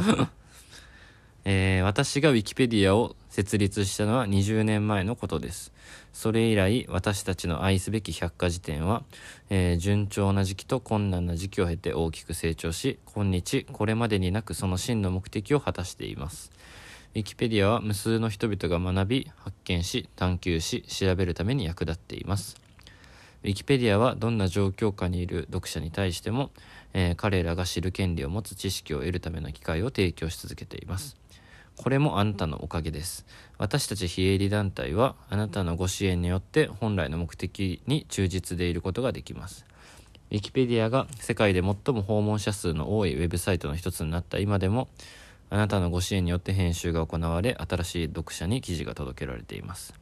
えー私がウィキペディアを設立したのは20年前のことです。それ以来私たちの愛すべき百科事典は、えー順調な時期と困難な時期を経て大きく成長し今日これまでになくその真の目的を果たしています。ウィキペディアは無数の人々が学び発見し探求し調べるために役立っています。ウィキペディアはどんな状況下にいる読者に対しても、えー彼らが知る権利を持つ知識を得るための機会を提供し続けています。これもあなたのおかげです。私たち非営利団体はあなたのご支援によって本来の目的に忠実でいることができます。ウィキペディアが世界で最も訪問者数の多いウェブサイトの一つになった今でもあなたのご支援によって編集が行われ新しい読者に記事が届けられています。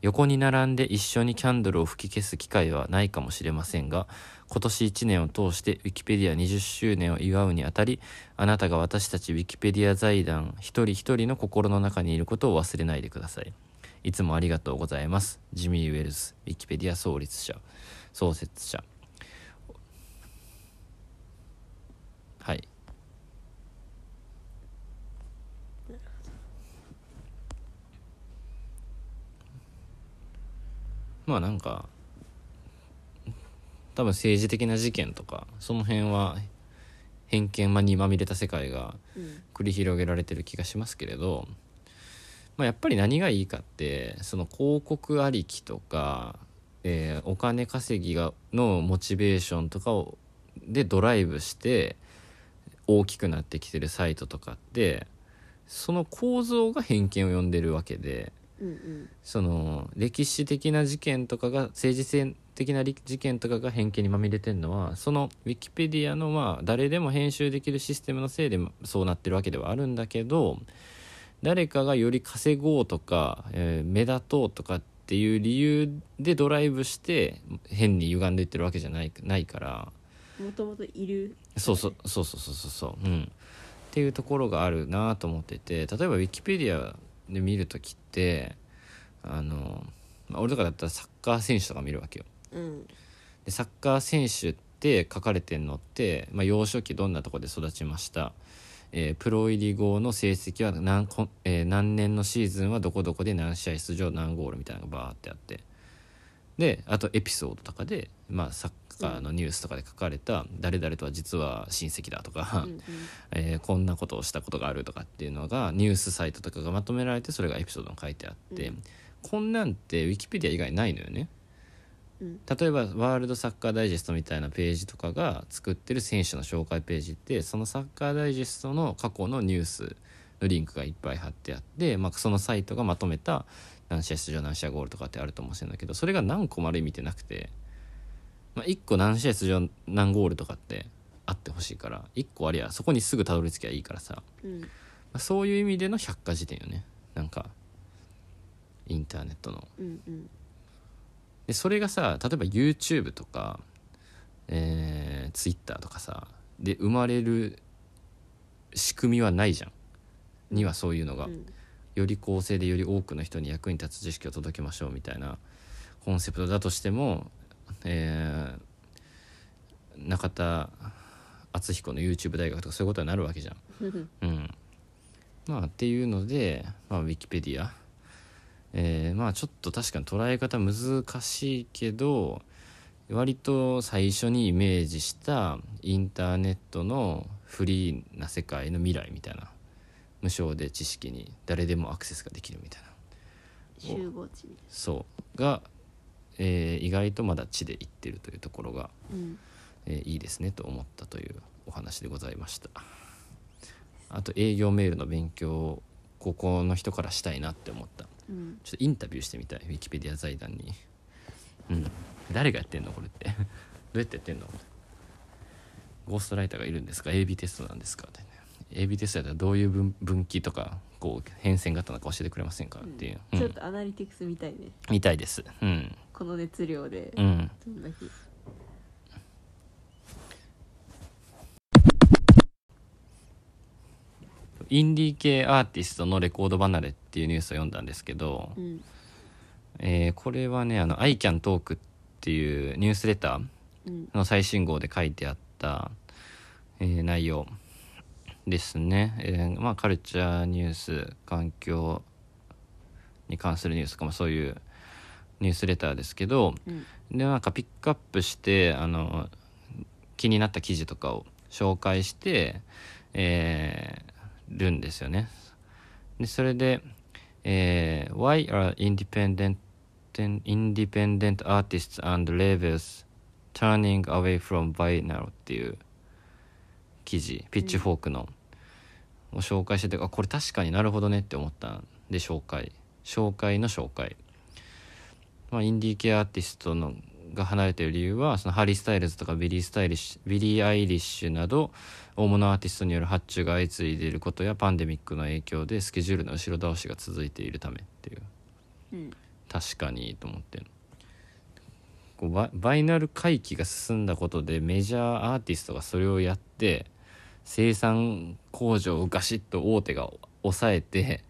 横に並んで一緒にキャンドルを吹き消す機会はないかもしれませんが今年1年を通してウィキペディア20周年を祝うにあたりあなたが私たちウィキペディア財団一人一人の心の中にいることを忘れないでください。いつもありがとうございます。ジミー・ウェルズウィキペディア創立者。創設者。はい。まあなんか多分政治的な事件とかその辺は偏見にまみれた世界がうん繰り広げられてる気がしますけれど、まあ、やっぱり何がいいかってその広告ありきとか、えーお金稼ぎがのモチベーションとかをでドライブして大きくなってきてるサイトとかってその構造が偏見を呼んでるわけで。うんうんその歴史的な事件とかが政治性的なり事件とかが偏見にまみれてるのはそのウィキペディアのまあ誰でも編集できるシステムのせいでそうなってるわけではあるんだけど誰かがより稼ごうとか、えー目立とうとかっていう理由でドライブして変に歪んでいってるわけじゃないないから。もともといる。そうそうそうそうそうそう。そううん。っていうところがあるなと思ってて例えばウィキペディアで見る時ってあの、まあ、俺とかだったらサッカー選手とか見るわけようん。でサッカー選手って書かれてんのって、まあ、幼少期どんなとこで育ちました、えープロ入り後の成績は何こ、えー何年のシーズンはどこどこで何試合出場何ゴールみたいなのがバーってあって。であとエピソードとかで、まあ、サッカーのニュースとかで書かれた誰々とは実は親戚だとか、うんうん。えーこんなことをしたことがあるとかっていうのがニュースサイトとかがまとめられてそれがエピソードに書いてあって、うん。こんなんってウィキペディア以外ないのよね。うん。例えばワールドサッカーダイジェストみたいなページとかが作ってる選手の紹介ページってそのサッカーダイジェストの過去のニュースのリンクがいっぱい貼ってあって、まあ、そのサイトがまとめた何試合出場何試合ゴールとかってあると思うんだけどそれが何個もある意味ってなくて、まあ、1個何試合出場何ゴールとかってあってほしいから1個ありゃそこにすぐたどり着きゃいいからさ、うん。まあそういう意味での百科事典よね。なんかインターネットの。うんうんでそれがさ例えば YouTube とか、えー、Twitter とかさで生まれる仕組みはないじゃん。にはそういうのが、うん。より公正でより多くの人に役に立つ知識を届けましょうみたいなコンセプトだとしても、えー中田敦彦の YouTube 大学とかそういうことになるわけじゃん。うん。うん、まあっていうので、まあ、ウィキペディア、えーまあちょっと確かに捉え方難しいけど割と最初にイメージしたインターネットのフリーな世界の未来みたいな無償で知識に誰でもアクセスができるみたいな。集合地みそう。が、えー意外とまだ地で行ってるというところが、うん。えーいいですねと思ったというお話でございました。あと営業メールの勉強をここの人からしたいなって思ったうん。ちょっとインタビューしてみたい。ウィキペディア財団に。うん。誰がやってんのこれって。どうやってやってんの？ゴーストライターがいるんですか？AB テストなんですか？ってね。AB テストやったらどういう分分岐とかこう変遷があったのか教えてくれませんか？っていう、うん。ちょっとアナリティクスみたいね。みたいです。うん。この熱量で。うん。どんだけインディー系アーティストのレコード離れっていうニュースを読んだんですけど、うん。えーこれはねあの「ICANTALK」っていうニュースレターうん。の最新号で書いてあった、えー内容ですね、えーまあカルチャーニュース環境に関するニュースとかもそういうニュースレターですけどうん。でなんかピックアップしてあの気になった記事とかを紹介して、えーるんですよね。でそれで、えー Why are independent independent artists and labels turning away from vinyl っていう記事ピッチフォークの、を紹介しててあこれ確かになるほどねって思ったんで紹介。紹介の紹介。まあ、インディー系アーティストのが離れている理由はそのハリー・スタイルズとかビリー・スタイリッシュビリー・アイリッシュなど大物アーティストによる発注が相次いでいることやパンデミックの影響でスケジュールの後ろ倒しが続いているためっていう。うん。確かにと思ってこうババイナル回帰が進んだことでメジャーアーティストがそれをやって生産工場をガシッと大手が抑えて、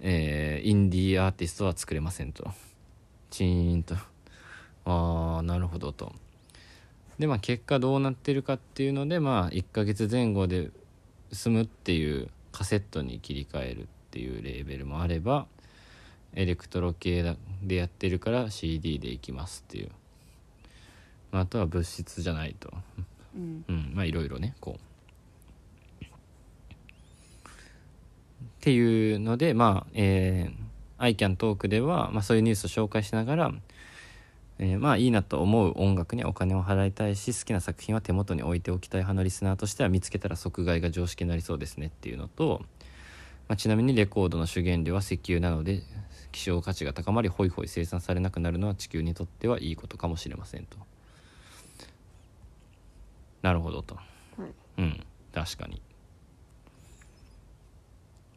えーインディーアーティストは作れませんと。チーンとああなるほどと。でまあ結果どうなってるかっていうのでまあ1ヶ月前後で済むっていうカセットに切り替えるっていうレーベルもあればエレクトロ系だでやってるから CD でいきますっていう、まあ、あとは物質じゃないと。うん。うんまあいろいろねこう。っていうのでまあえー、ICANTALK では、まあ、そういうニュースを紹介しながら、えーまあいいなと思う音楽にはお金を払いたいし好きな作品は手元に置いておきたい派のリスナーとしては見つけたら即買いが常識になりそうですねっていうのと、まあ、ちなみにレコードの主原料は石油なので希少価値が高まりホイホイ生産されなくなるのは地球にとってはいいことかもしれませんと。なるほどと。はい。うん確かに。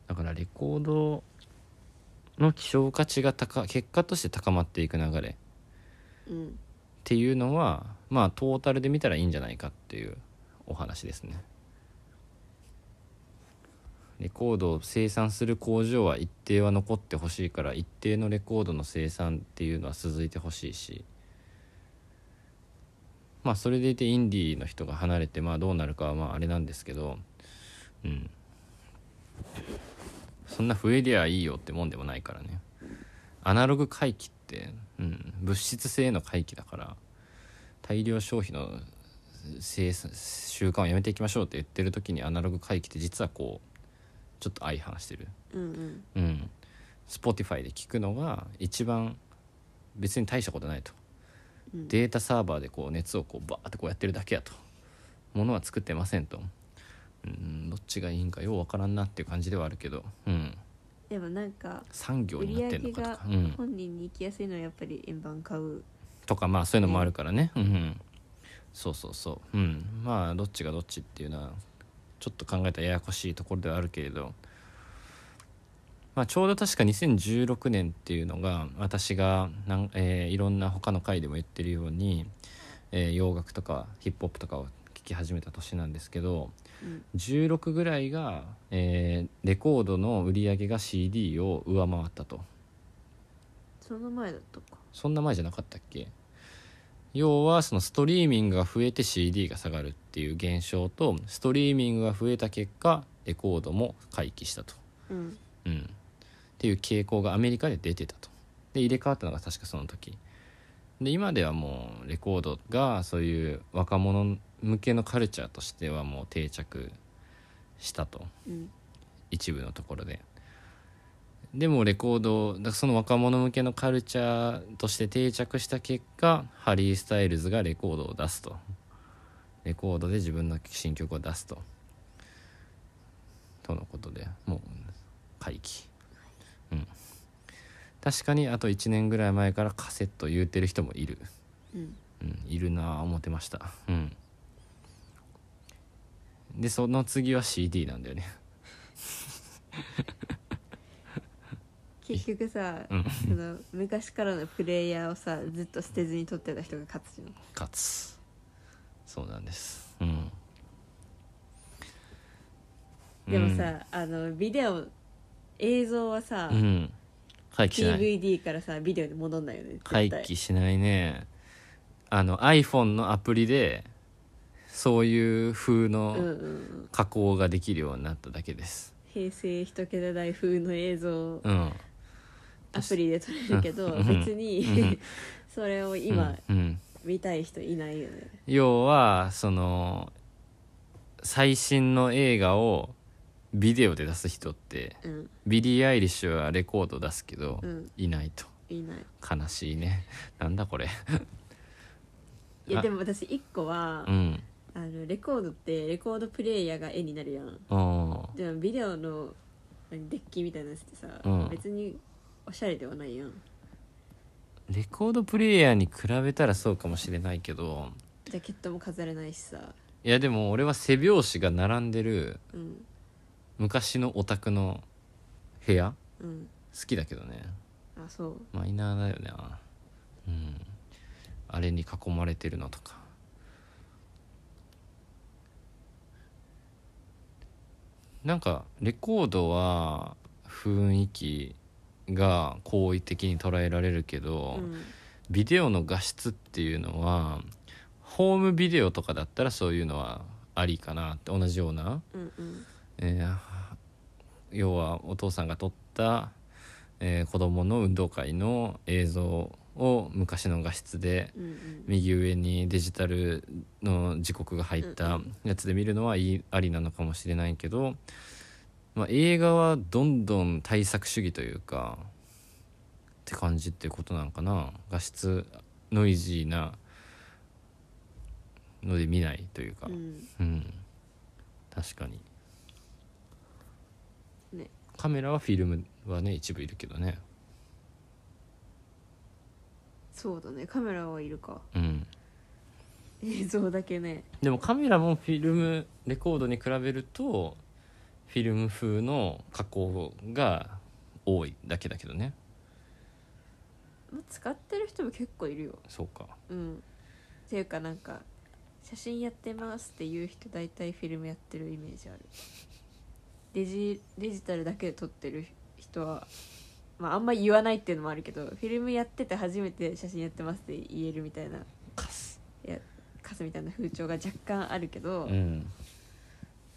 だからレコードの希少価値が高結果として高まっていく流れっていうのはまあトータルで見たらいいんじゃないかっていうお話ですね。レコードを生産する工場は一定は残ってほしいから一定のレコードの生産っていうのは続いてほしいしまあそれでいてインディーの人が離れてまあどうなるかはまああれなんですけどうん。そんな増えりゃいいよってもんでもないからね。アナログ回帰って、うん、物質性の回帰だから大量消費の生産習慣をやめていきましょうって言ってる時にアナログ回帰って実はこうちょっと相反してる。うんうん。うん。Spotify で聞くのが一番別に大したことないと。うん。データサーバーでこう熱をこうバーってこうやってるだけやと。ものは作ってませんと。うん。どっちがいいんかようわからんなっていう感じではあるけど。うんでもなんか産業売りになってんの上げがかとか、うん、本人に行きやすいのはやっぱり円盤買う。とかまあそういうのもあるからね、うんうん、そうそうそう。うん。まあどっちがどっちっていうのはちょっと考えたらややこしいところではあるけれど。まあちょうど確か2016年っていうのが私がなん、えーいろんな他の回でも言ってるように、えー洋楽とかヒップホップとかを聴き始めた年なんですけどうん。16ぐらいが、えーレコードの売り上げが CD を上回ったと。その前だったか。そんな前じゃなかったっけ？要はそのストリーミングが増えて CD が下がるっていう現象とストリーミングが増えた結果レコードも回帰したと、うん。うん、っていう傾向がアメリカで出てたと。で入れ替わったのが確かその時。で今ではもうレコードがそういう若者向けのカルチャーとしてはもう定着したと。うん。一部のところで。でもレコードだその若者向けのカルチャーとして定着した結果ハリー・スタイルズがレコードを出すと。レコードで自分の新曲を出すと。とのことでもう回帰。うん。確かにあと1年ぐらい前からカセット言うてる人もいる。うん。うん、いるなあ思ってました。うんでその次は CD なんだよね。結局さ、うん。その昔からのプレイヤーをさずっと捨てずに取ってた人が勝つじゃん。勝つ。そうなんです。うん。でもさ、あのビデオ映像はさ、うん、うん、回帰しない。DVD からさビデオに戻んないよね絶対。回帰しないね。あの iPhone のアプリでそういう風うんうんうのん。加工ができるようになっただけです。平成一桁台風の映像。うん。アプリで撮れるけどうん。別にうん。それを今うん。うん。見たい人いないよね。要はその最新の映画をビデオで出す人ってうん。ビリー・アイリッシュはレコード出すけど、うん。いないと。いない。悲しいね。なんだこれ。あいやでも私一個は、うんあのレコードってレコードプレイヤーが絵になるやん。おでもビデオの何デッキみたいなやつってさ、うん。別におしゃれではないやん。レコードプレイヤーに比べたらそうかもしれないけど。ジャケットも飾れないしさ。いやでも俺は背表紙が並んでるうん。昔のオタクの部屋うん。好きだけどね。あそう。マイナーだよね。うん。あれに囲まれてるのとかなんかレコードは雰囲気が好意的に捉えられるけど、うん。ビデオの画質っていうのはホームビデオとかだったらそういうのはありかなって同じような、うんうん。えー要はお父さんが撮った、えー子供の運動会の映像を昔の画質でうんうん。右上にデジタルの時刻が入ったやつで見るのはいいありなのかもしれないけど、まあ、映画はどんどん対策主義というかって感じってことなんかな。画質ノイジーなので見ないというか。うん。うん。確かに。ね。カメラはフィルムはね一部いるけどねそうだね。カメラはいるか。うん。映像だけね。でもカメラもフィルムレコードに比べるとフィルム風の加工が多いだけだけどね。まあ使ってる人も結構いるよ。そうか。うん。っていうかなんか写真やってますっていう人大体フィルムやってるイメージある。デジデジタルだけで撮ってる人はまああんま言わないっていうのもあるけどフィルムやってて初めて写真やってますって言えるみたいなカス。カスみたいな風潮が若干あるけど、うん。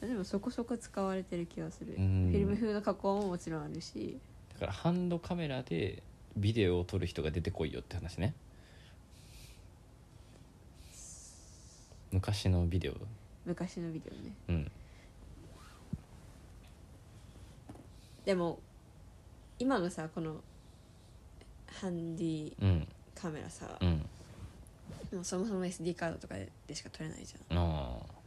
でもそこそこ使われてる気がする、うん。フィルム風の加工ももちろんあるし。だからハンドカメラでビデオを撮る人が出てこいよって話ね。昔のビデオ。昔のビデオね。うん。でも今のさこのハンディうんカメラさ、うん。もうそもそも SD カードとかでしか撮れないじゃん。ああ。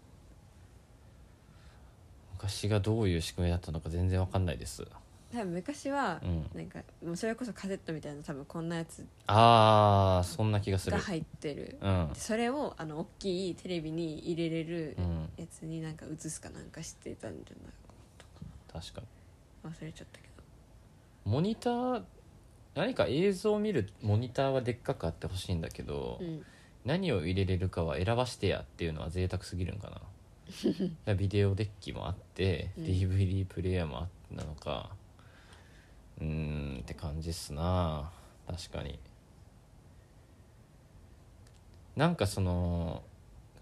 昔がどういう仕組みだったのか全然わかんないです。多分昔はうん。なんかもうそれこそカセットみたいな多分こんなやつああそんな気がする。が入ってる。うん。でそれをあの大きいテレビに入れれるうん。やつになんか映すかなんかしてたんじゃない確かに。忘れちゃったけどモニター何か映像を見るモニターはでっかくあってほしいんだけど、うん。何を入れれるかは選ばしてやっていうのは贅沢すぎるんかな。ビデオデッキもあって、うん。DVD プレイヤーもあってなのか。うーんって感じっすな。確かに。なんかその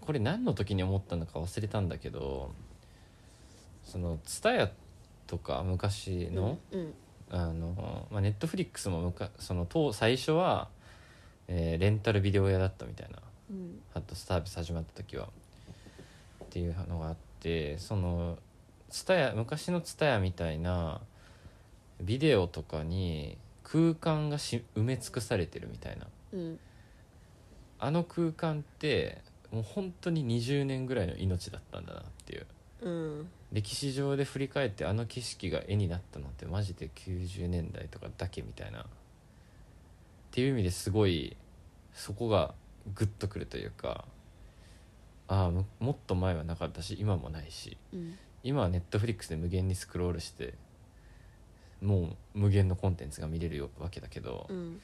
これ何の時に思ったのか忘れたんだけどその TSUTAYA とか昔の、うんあのまあ、ネットフリックスもむかその当最初は、えーレンタルビデオ屋だったみたいなうん。ハットサービス始まった時は。っていうのがあってそのツタヤ昔のツタヤみたいなビデオとかに空間がし埋め尽くされてるみたいな。うん。あの空間ってもう本当に20年ぐらいの命だったんだなっていう。うん歴史上で振り返ってあの景色が絵になったのってマジで90年代とかだけみたいな。っていう意味ですごいそこがグッとくるというかああむもっと前はなかったし今もないしうん。今はネットフリックスで無限にスクロールしてもう無限のコンテンツが見れるよわけだけどう、ん。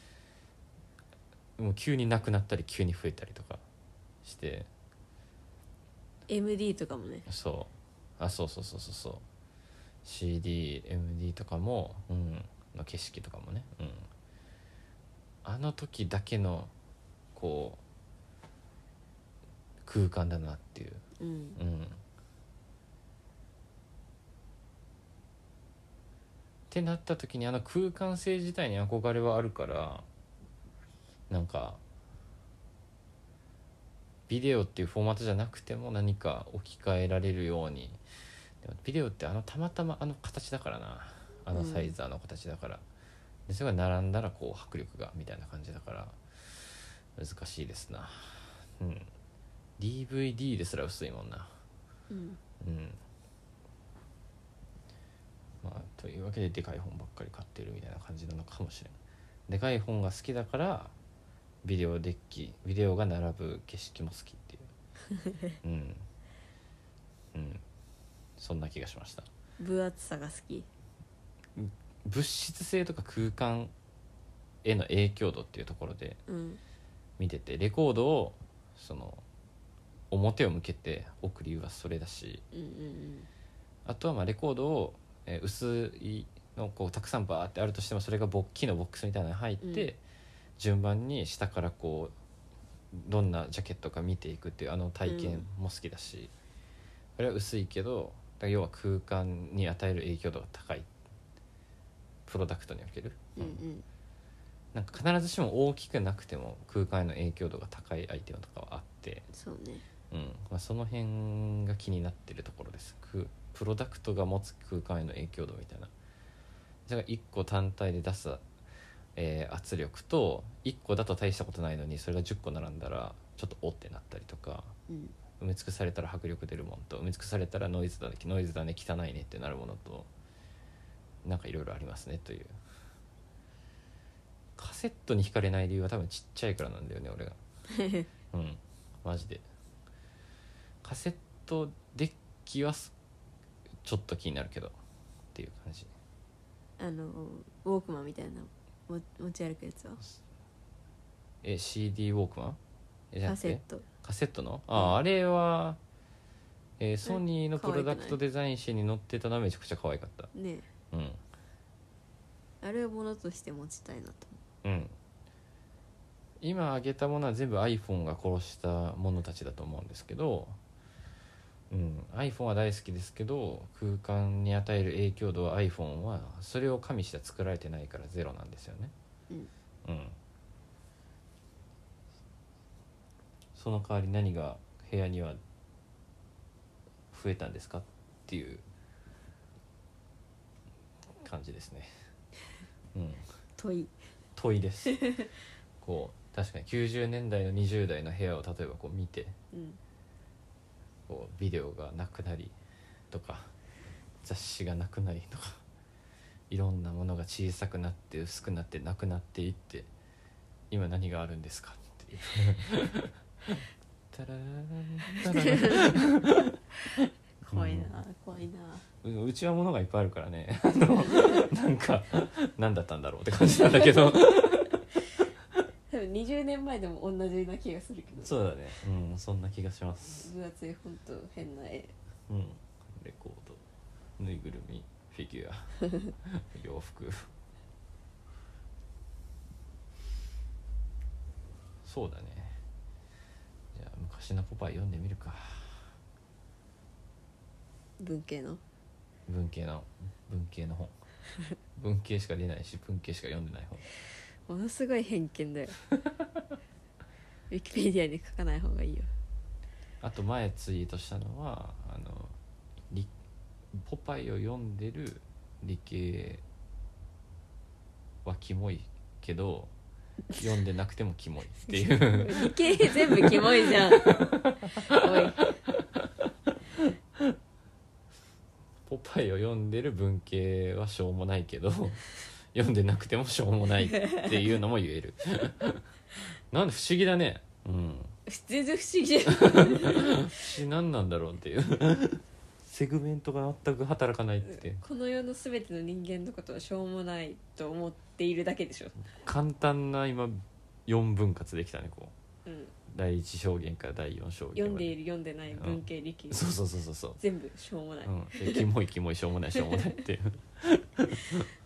もう急になくなったり急に増えたりとかして。MD とかもね。そうあそうそうそうそうそう。CDMD とかも、うん、の景色とかもね、うん、あの時だけのこう空間だなっていう、うん。うん、ってなった時にあの空間性自体に憧れはあるからなんかビデオっていうフォーマットじゃなくても何か置き換えられるように。でもビデオってあのたまたまあの形だからな。あのサイズあの形だから、でそれが並んだらこう迫力がみたいな感じだから。難しいですな。うん。DVD ですら薄いもんな。うん。うん。まあというわけででかい本ばっかり買ってるみたいな感じなのかもしれん。でかい本が好きだからビデオデッキビデオが並ぶ景色も好きっていう。うん。うん。そんな気がしました。分厚さが好き。物質性とか空間への影響度っていうところでうん。見ててレコードをその表を向けて置く理由はそれだしうんうんあとはまあレコードを、えー薄いのこうたくさんバーってあるとしてもそれがボッキのボックスみたいなのに入って、うん順番に下からこうどんなジャケットか見ていくっていうあの体験も好きだし、これは薄いけど要は空間に与える影響度が高い。プロダクトにおける、うんうん。なんか必ずしも大きくなくても空間への影響度が高いアイテムとかはあって、そうね。うん。まあ、その辺が気になってるところです。くプロダクトが持つ空間への影響度みたいな。だから1個単体で出す、えー圧力と1個だと大したことないのにそれが10個並んだらちょっとおってなったりとかうん。埋め尽くされたら迫力出るものと埋め尽くされたらノイズだねノイズだね汚いねってなるものとなんかいろいろありますねという。カセットに惹かれない理由は多分ちっちゃいからなんだよね俺が。うん。マジで。カセットデッキはす。ちょっと気になるけど。っていう感じ。あのウォークマンみたいなも持ち歩くやつは？え CD ウォークマン？えじゃなくて？カセット。カセットの？あああれは、えーソニーのプロダクトデザイン誌に載ってたのはめちゃくちゃ可愛かった。ねうん。あれをものとして持ちたいなとうん。今挙げたものは全部 iPhone が殺したものたちだと思うんですけど、うん、iPhone は大好きですけど空間に与える影響度は iPhone はそれを加味して作られてないからゼロなんですよね。うん。うん。その代わり何が部屋には増えたんですかっていう感じですね。うん。問い。問いです。こう確かに90年代の20代の部屋を例えばこう見てうんこうビデオがなくなりとか雑誌がなくなりとかいろんなものが小さくなって薄くなってなくなっていって今何があるんですか？っていう。タラララ怖いな、怖いな。うちは物がいっぱいあるからね。なんか何だったんだろうって感じなんだけど多分20年前でも同じな気がするけど。そうだね。うんそんな気がします。分厚い本と変な絵。うんレコードぬいぐるみフィギュア 洋服。そうだね。じゃあ昔のポパイ読んでみるか。文系の？文系の。文系の本。文系しか出ないし文系しか読んでない本ものすごい偏見だよ。ウィキペディアに書かない方がいいよ。あと前ツイートしたのはあの理ポパイを読んでる理系はキモいけど読んでなくてもキモいっていう。理系全部キモいじゃん。ポパイを読んでる文系はしょうもないけど読んでなくてもしょうもないっていうのも言える。なんで不思議だね。うん。全然不思議じゃん。何なんだろうっていう。セグメントが全く働かないって。この世の全ての人間のことはしょうもないと思っているだけでしょ、簡単な今4分割できたねこう。うん、第一証言から第四証言読んでいるる読んでない文系理系そうそうそうそうそう。全部しょうもない、うん、でキモいキモいしょうもないしょうもないっていう